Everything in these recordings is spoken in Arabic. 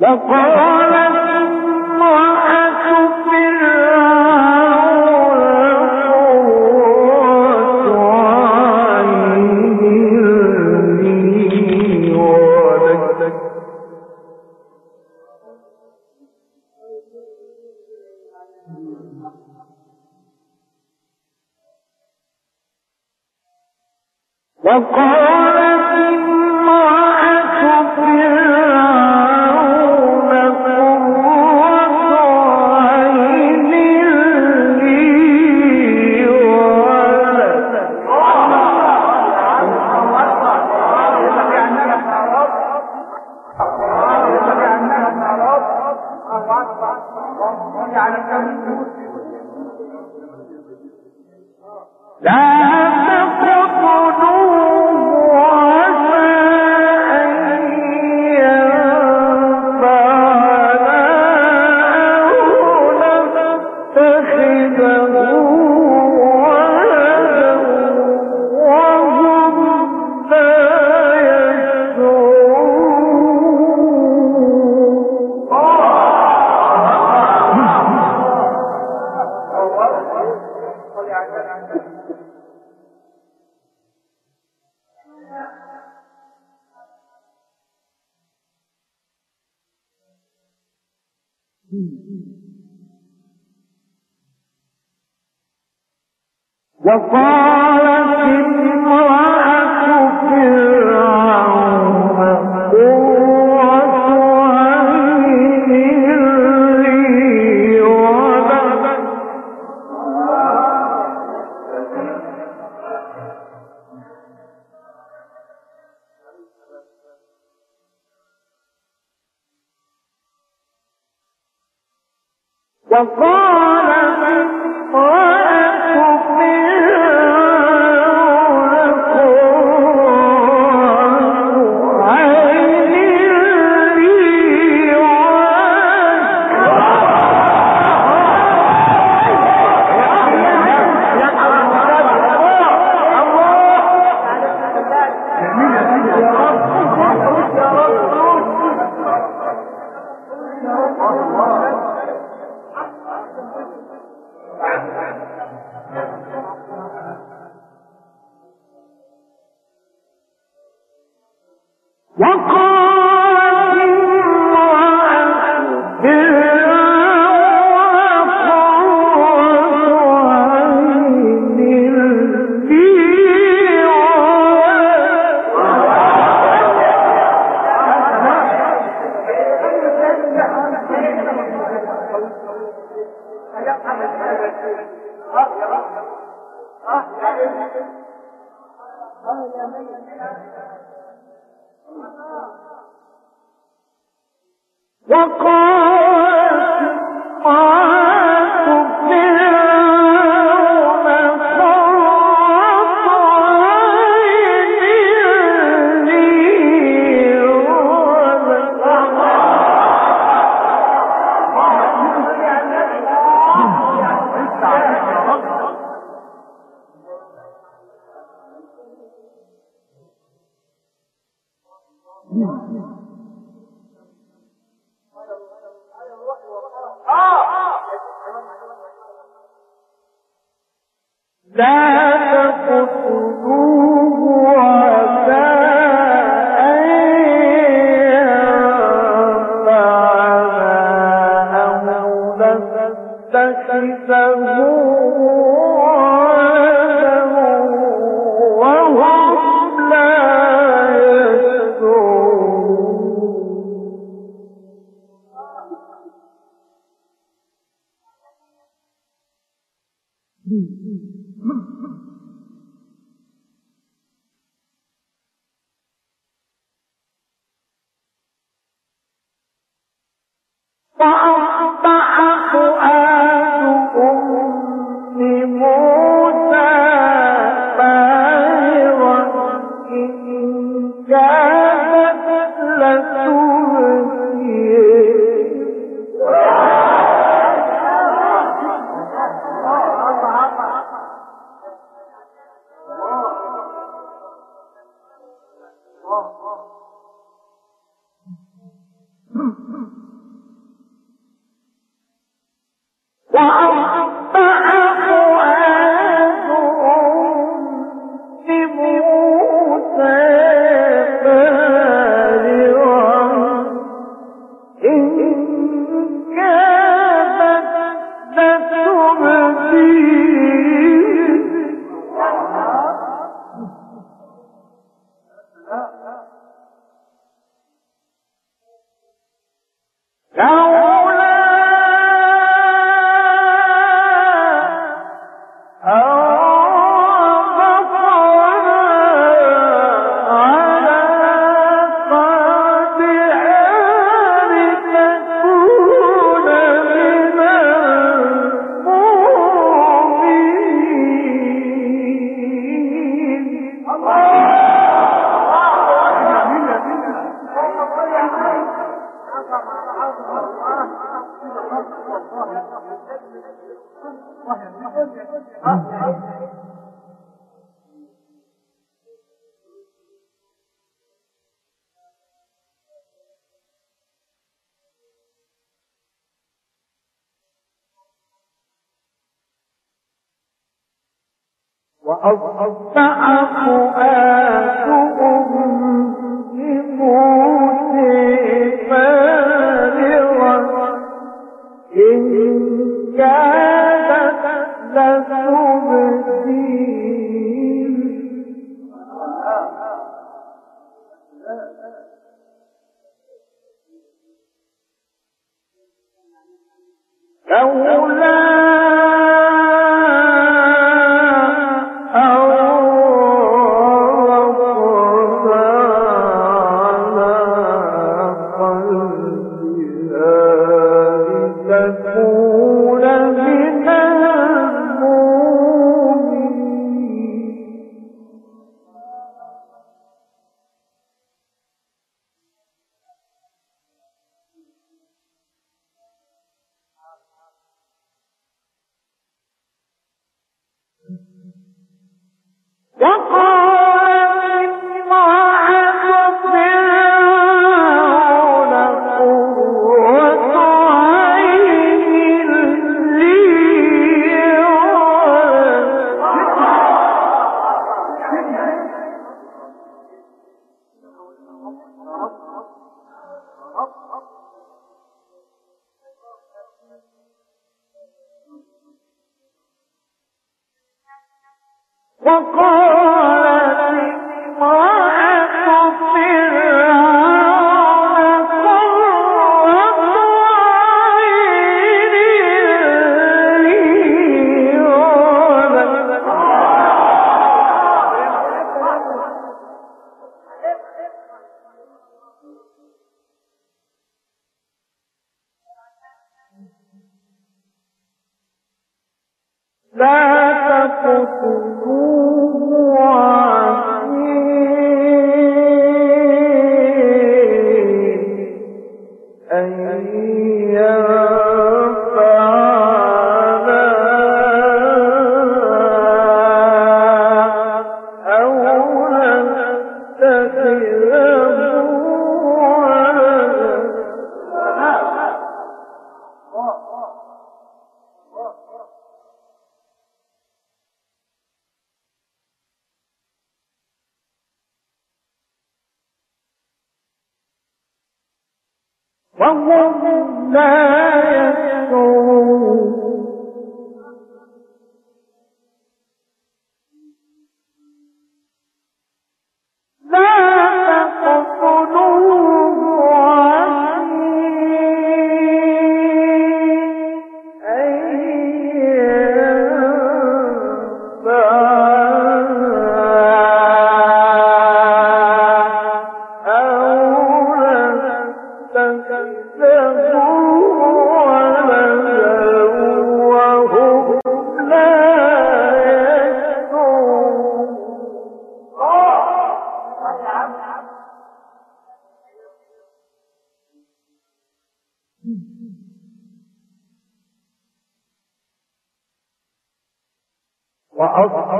Mm-hmm.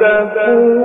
وحرمنا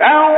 Now.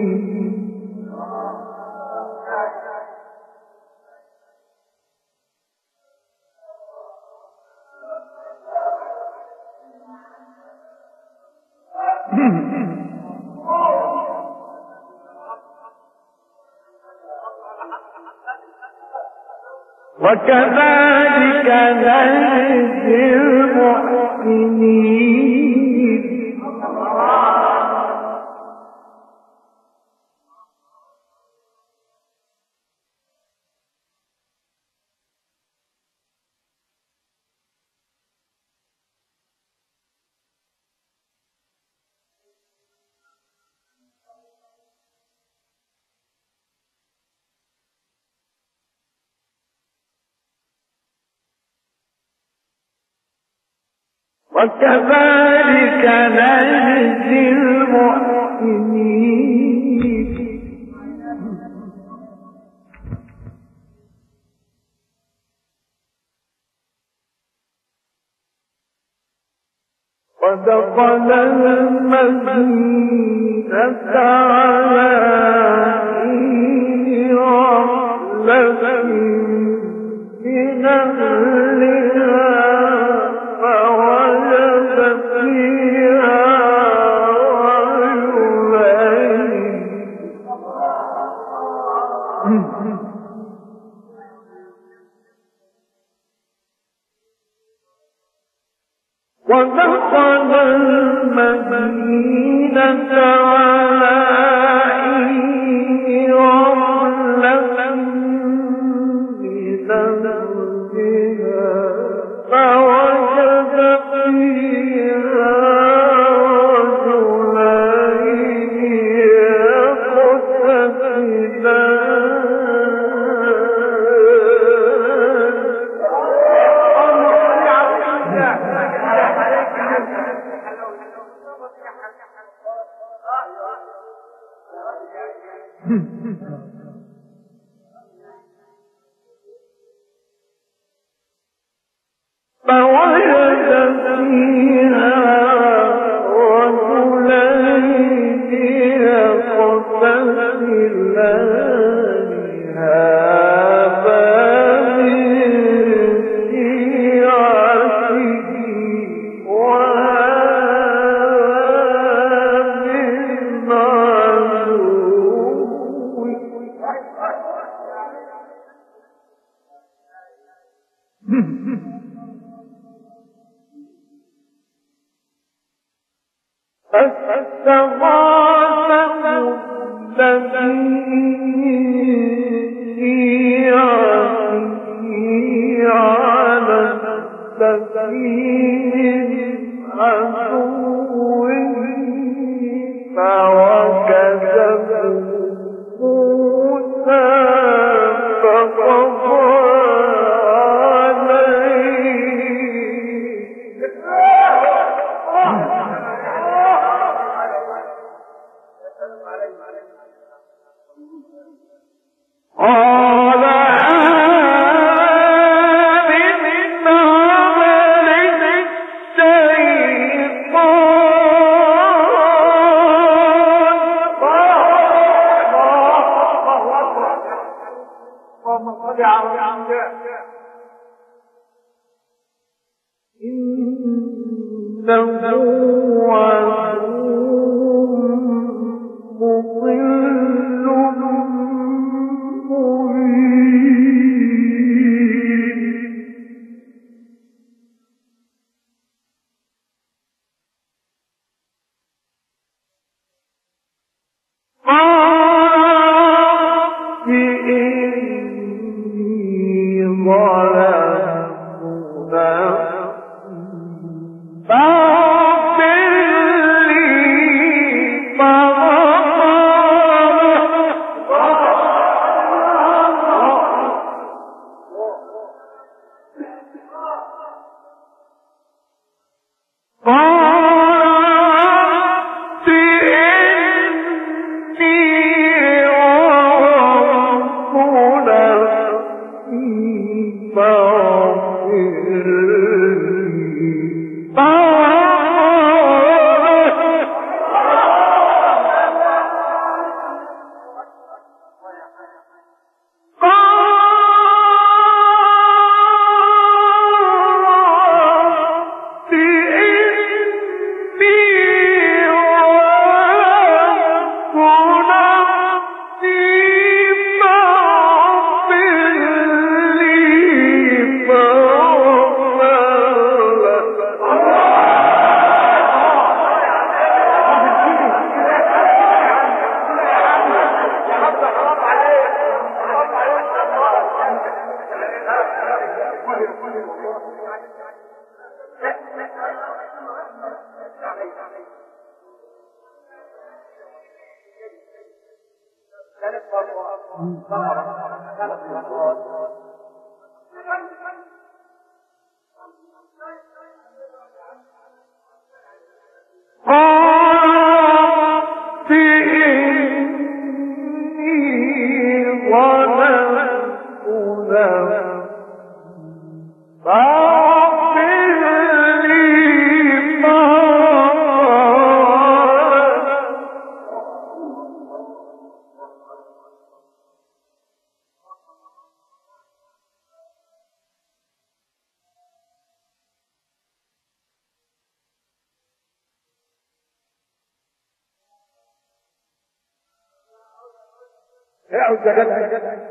وكذلك نجزي المحسنين وكذلك نجزي المحسنين ودخل المدينة اقعد يا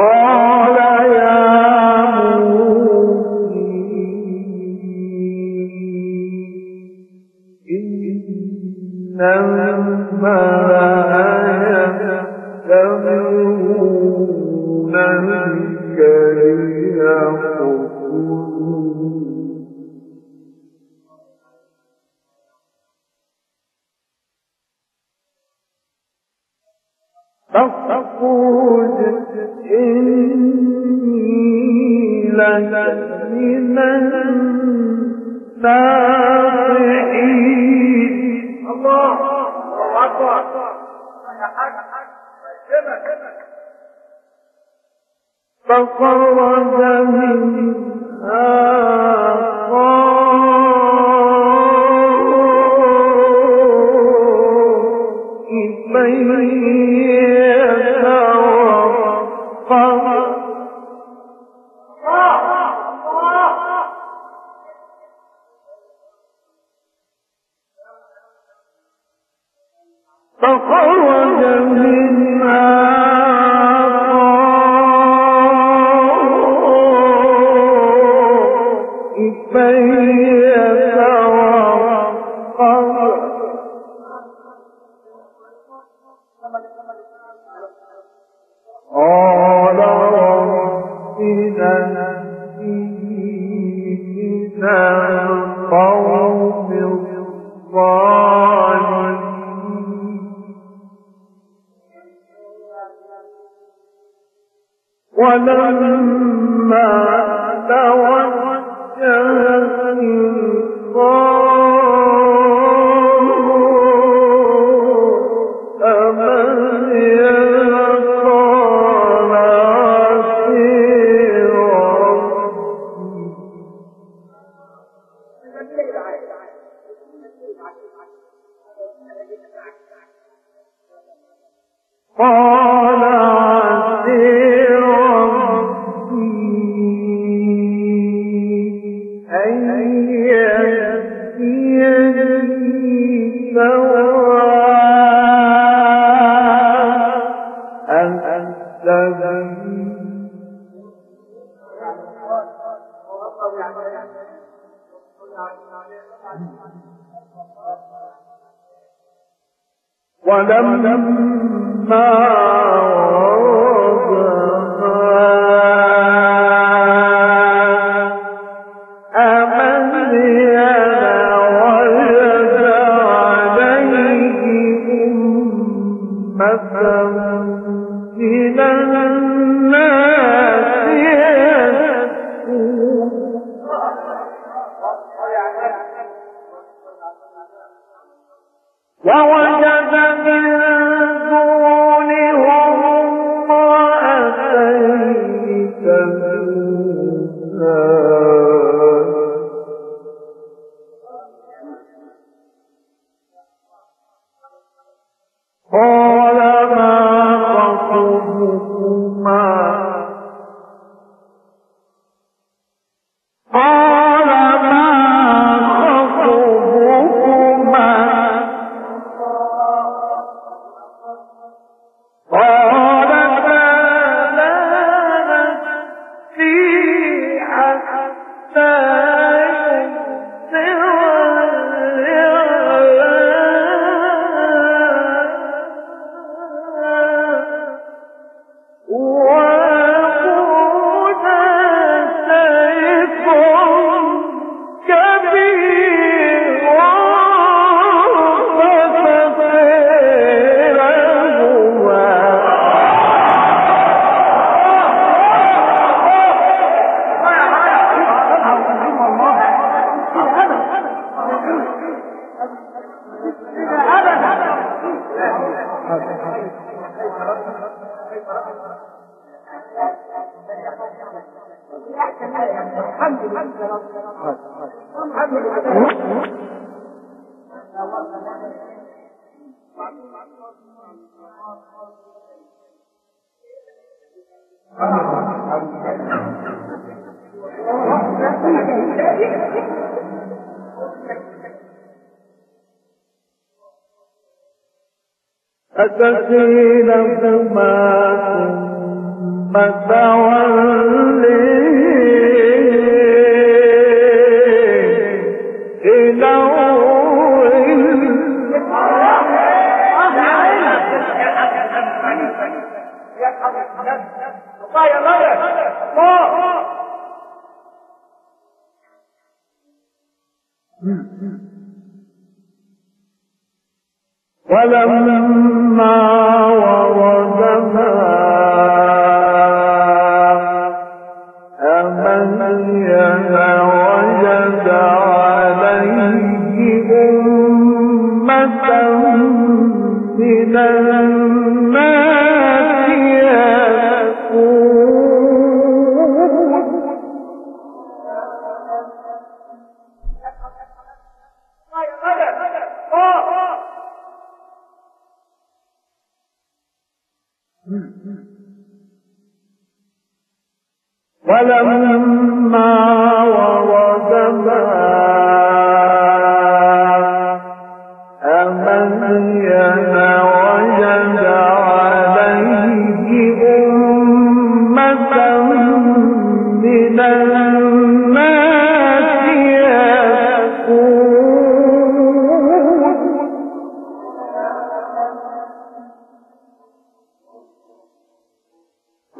Oh.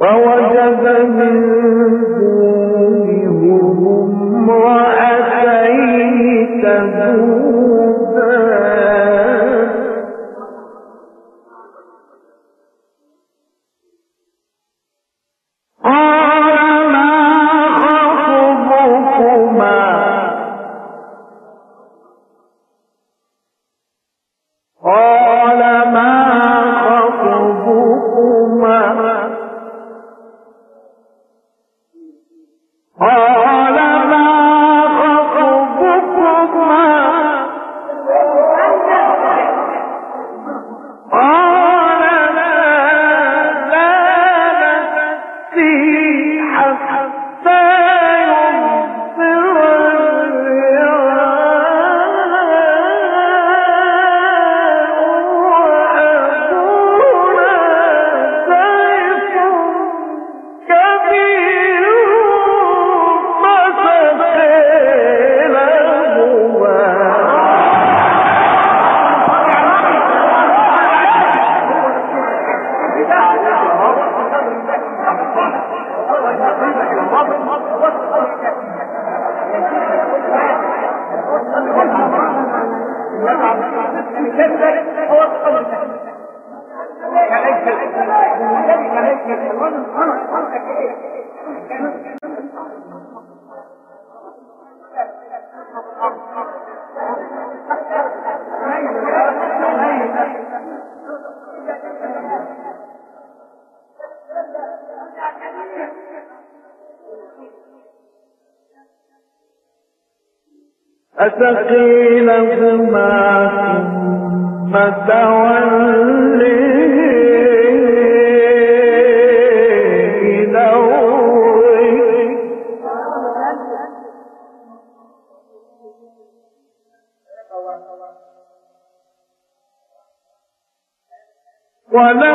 ووجد من ولما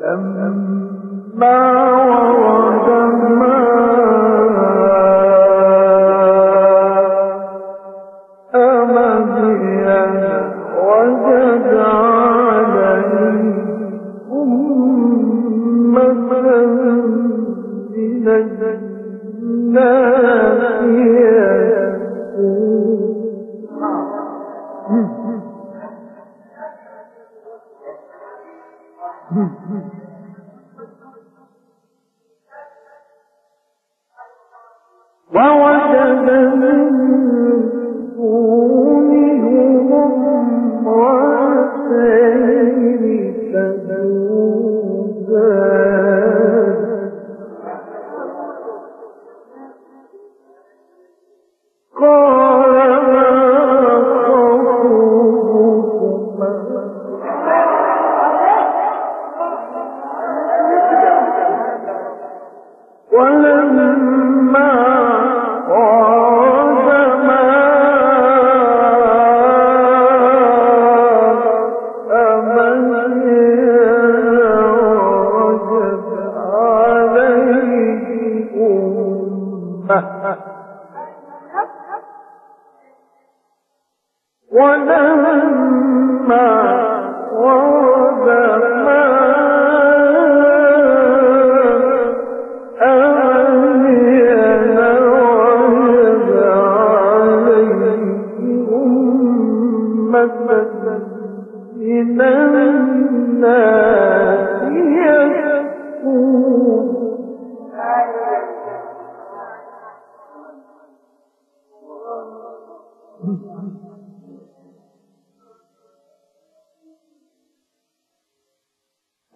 لما ورد ماء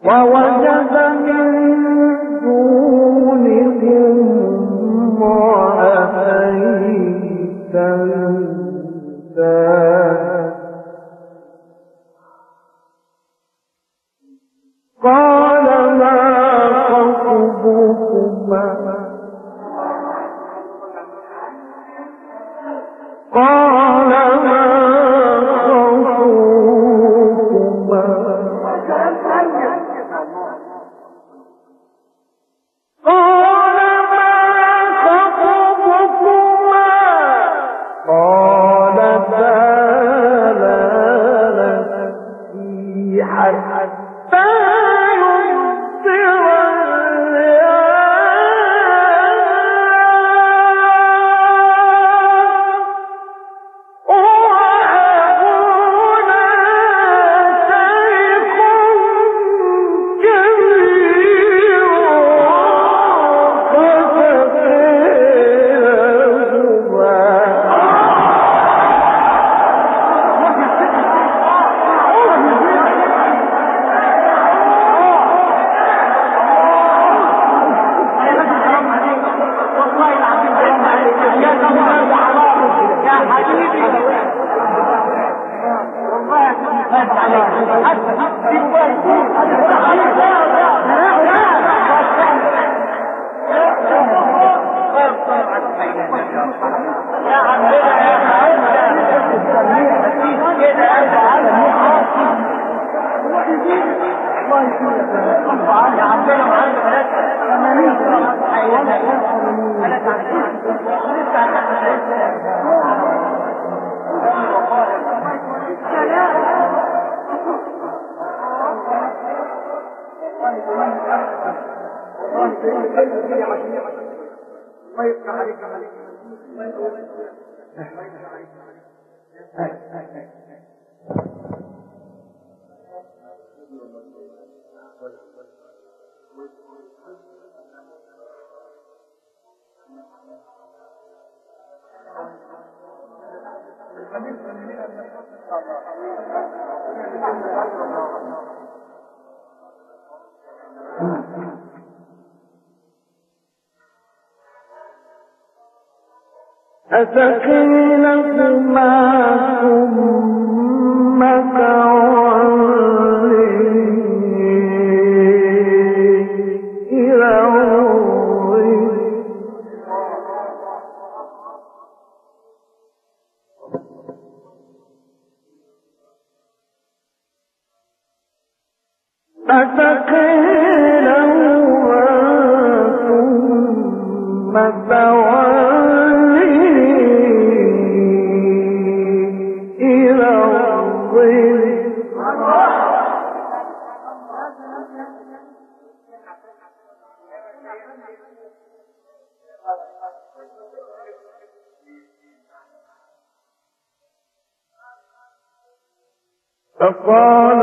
ووجد من فقال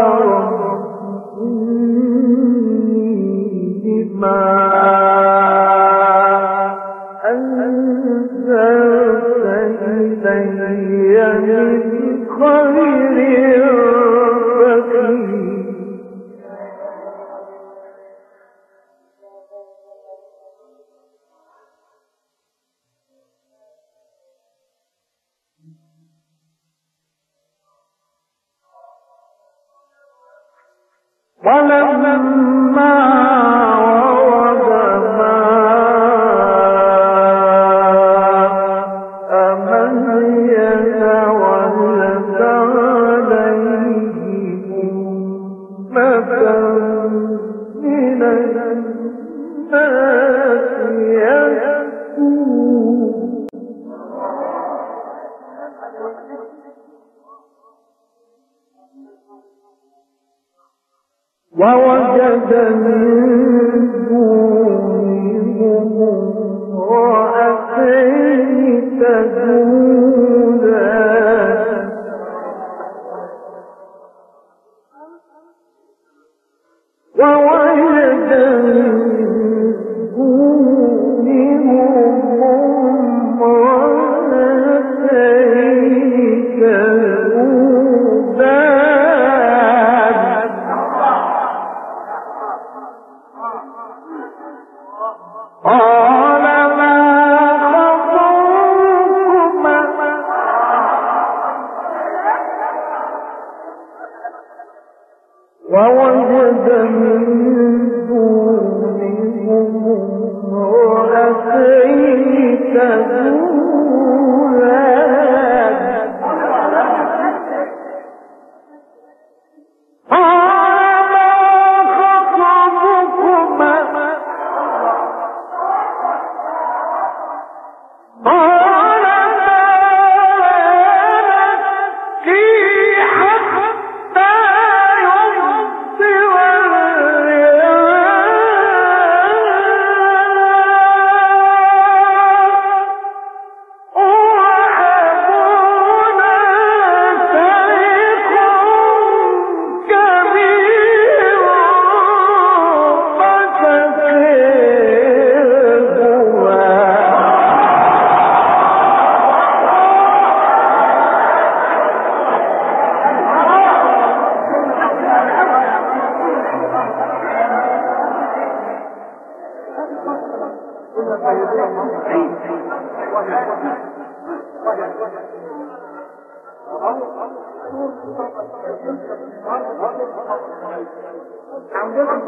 عندكم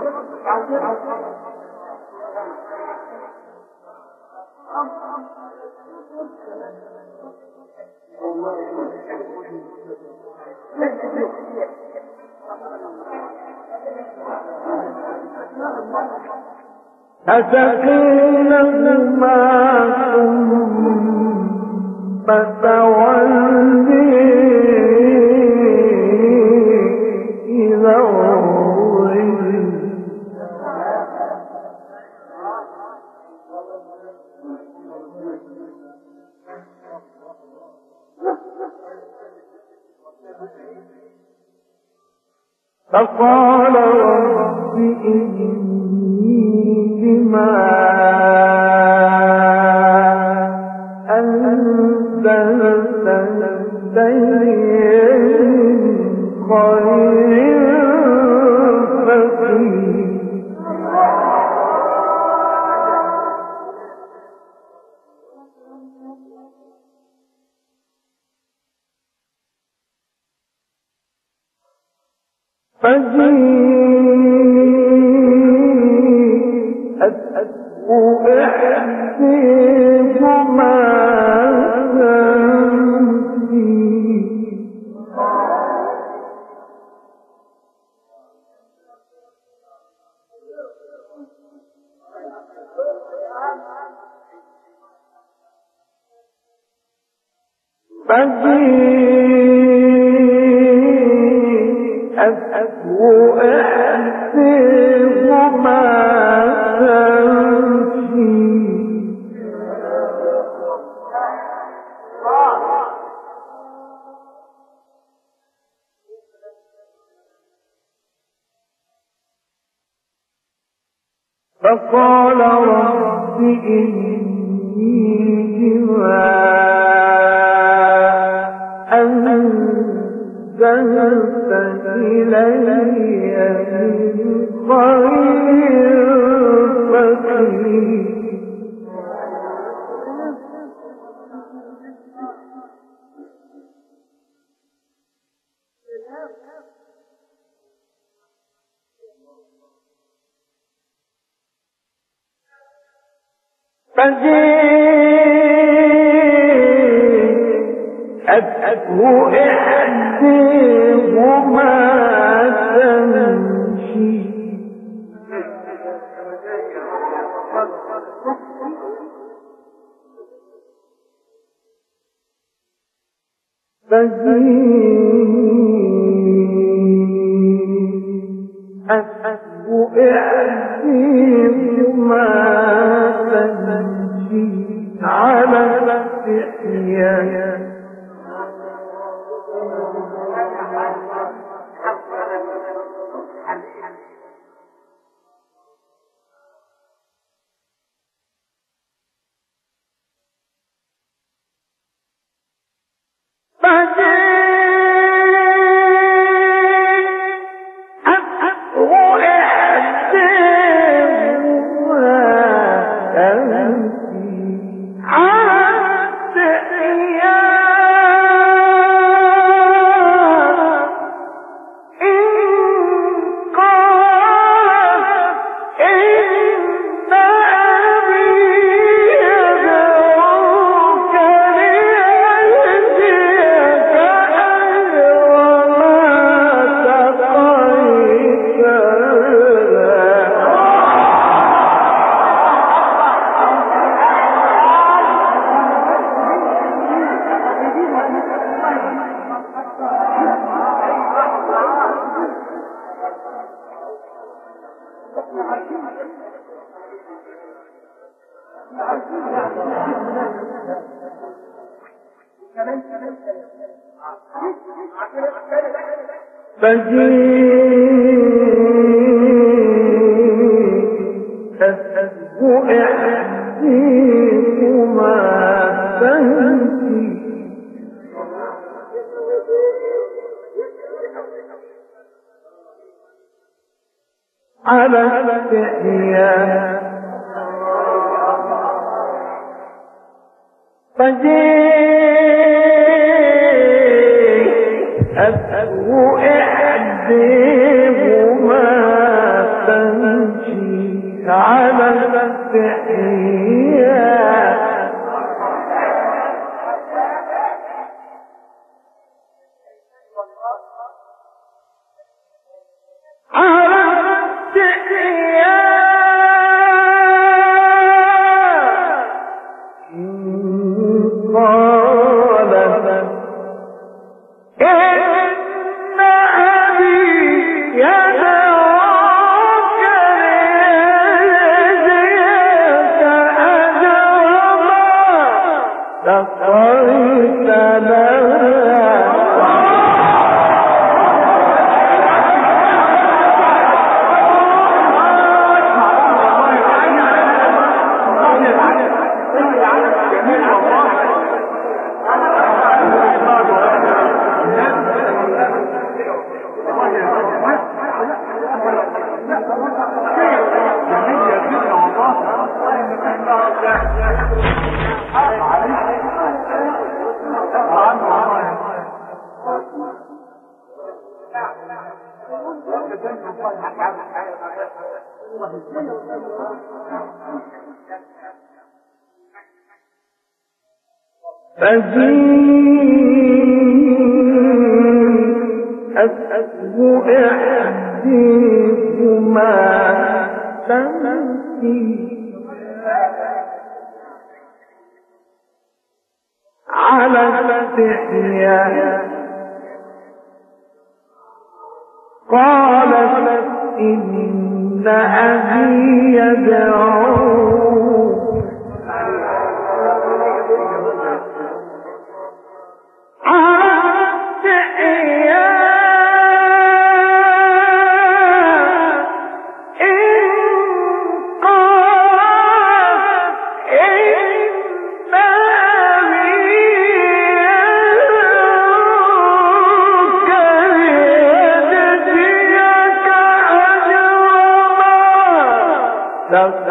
عندكم أسكنهما ثم فقال رب إني لما إحديكما تمشي على استحياء قالت إن أبي يدعوك لقد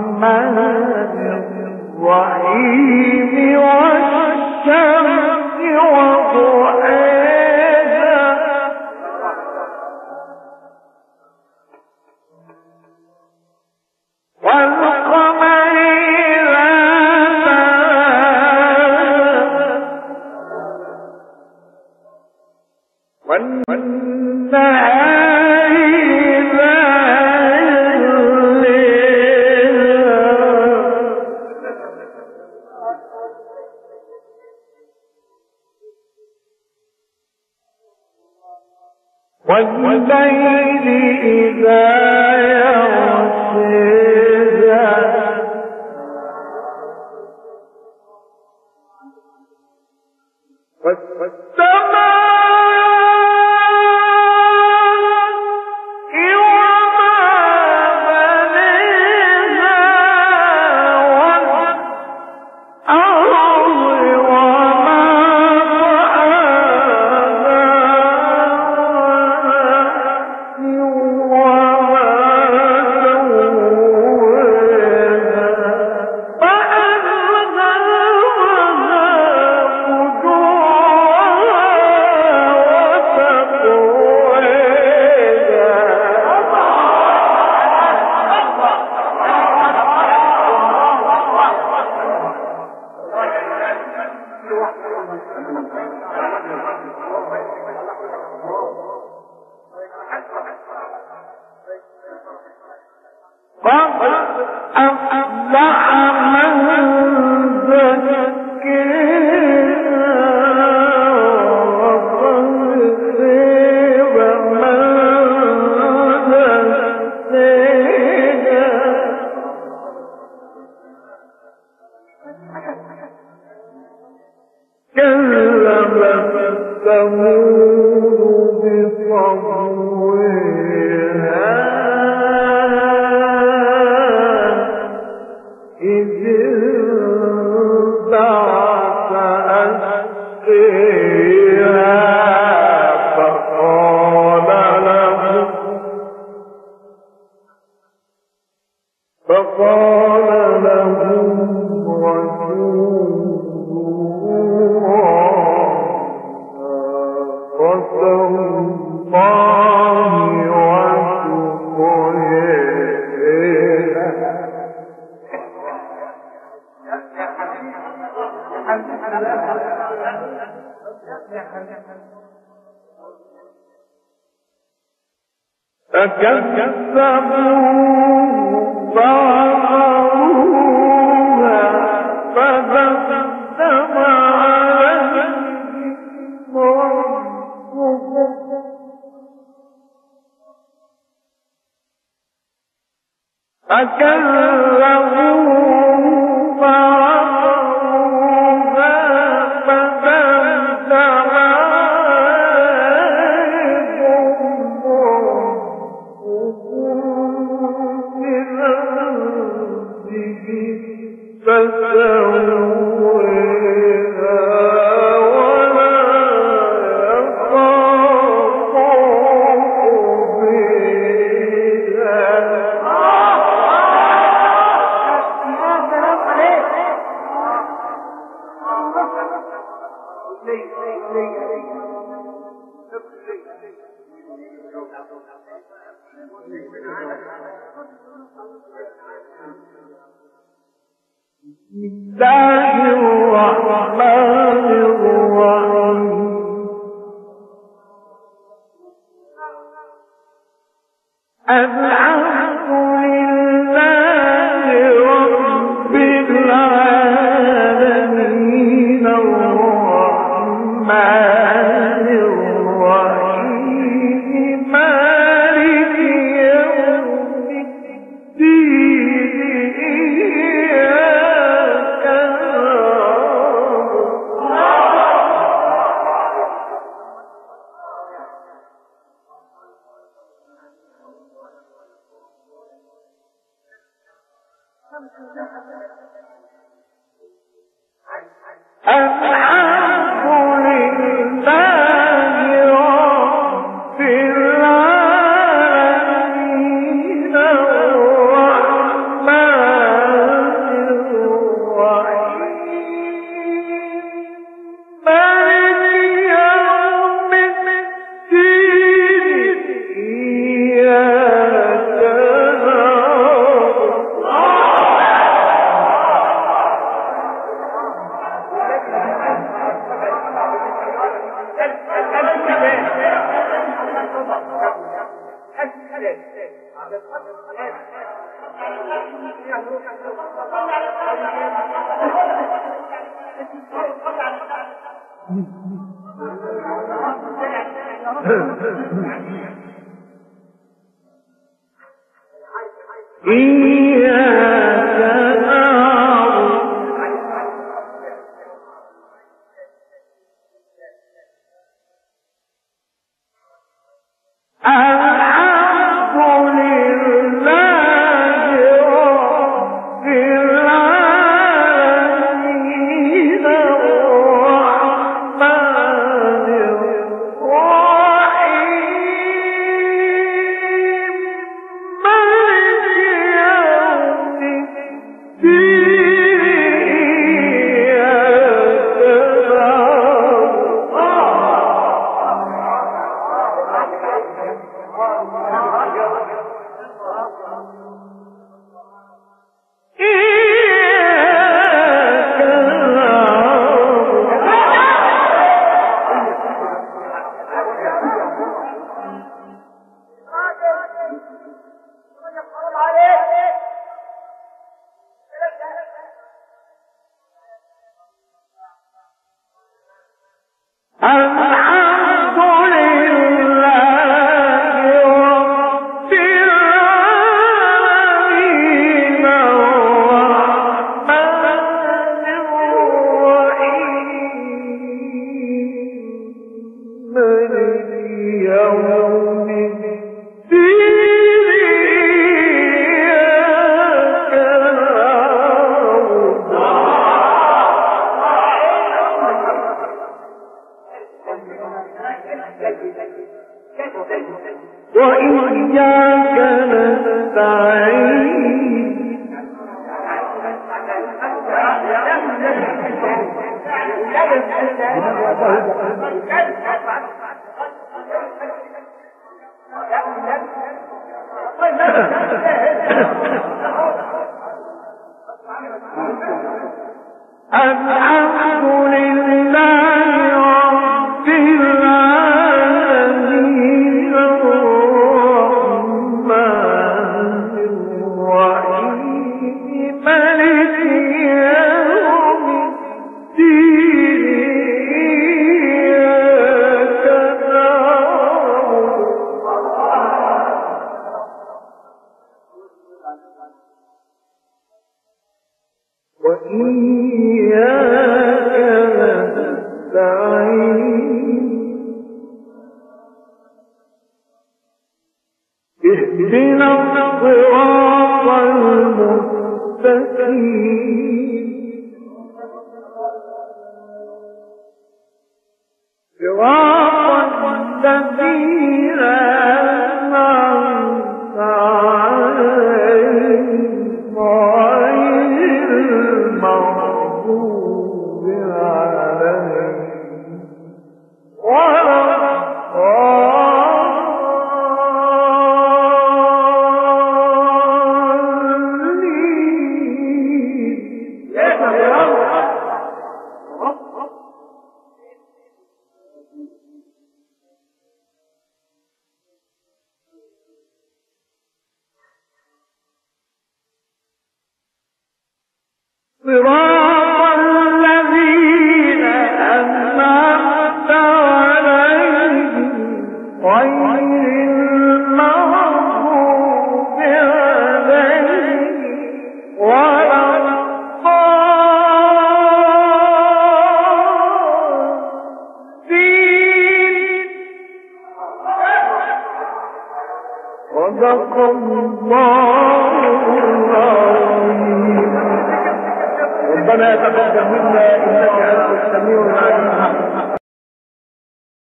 الرحمن الرحيم والشمس وضحاها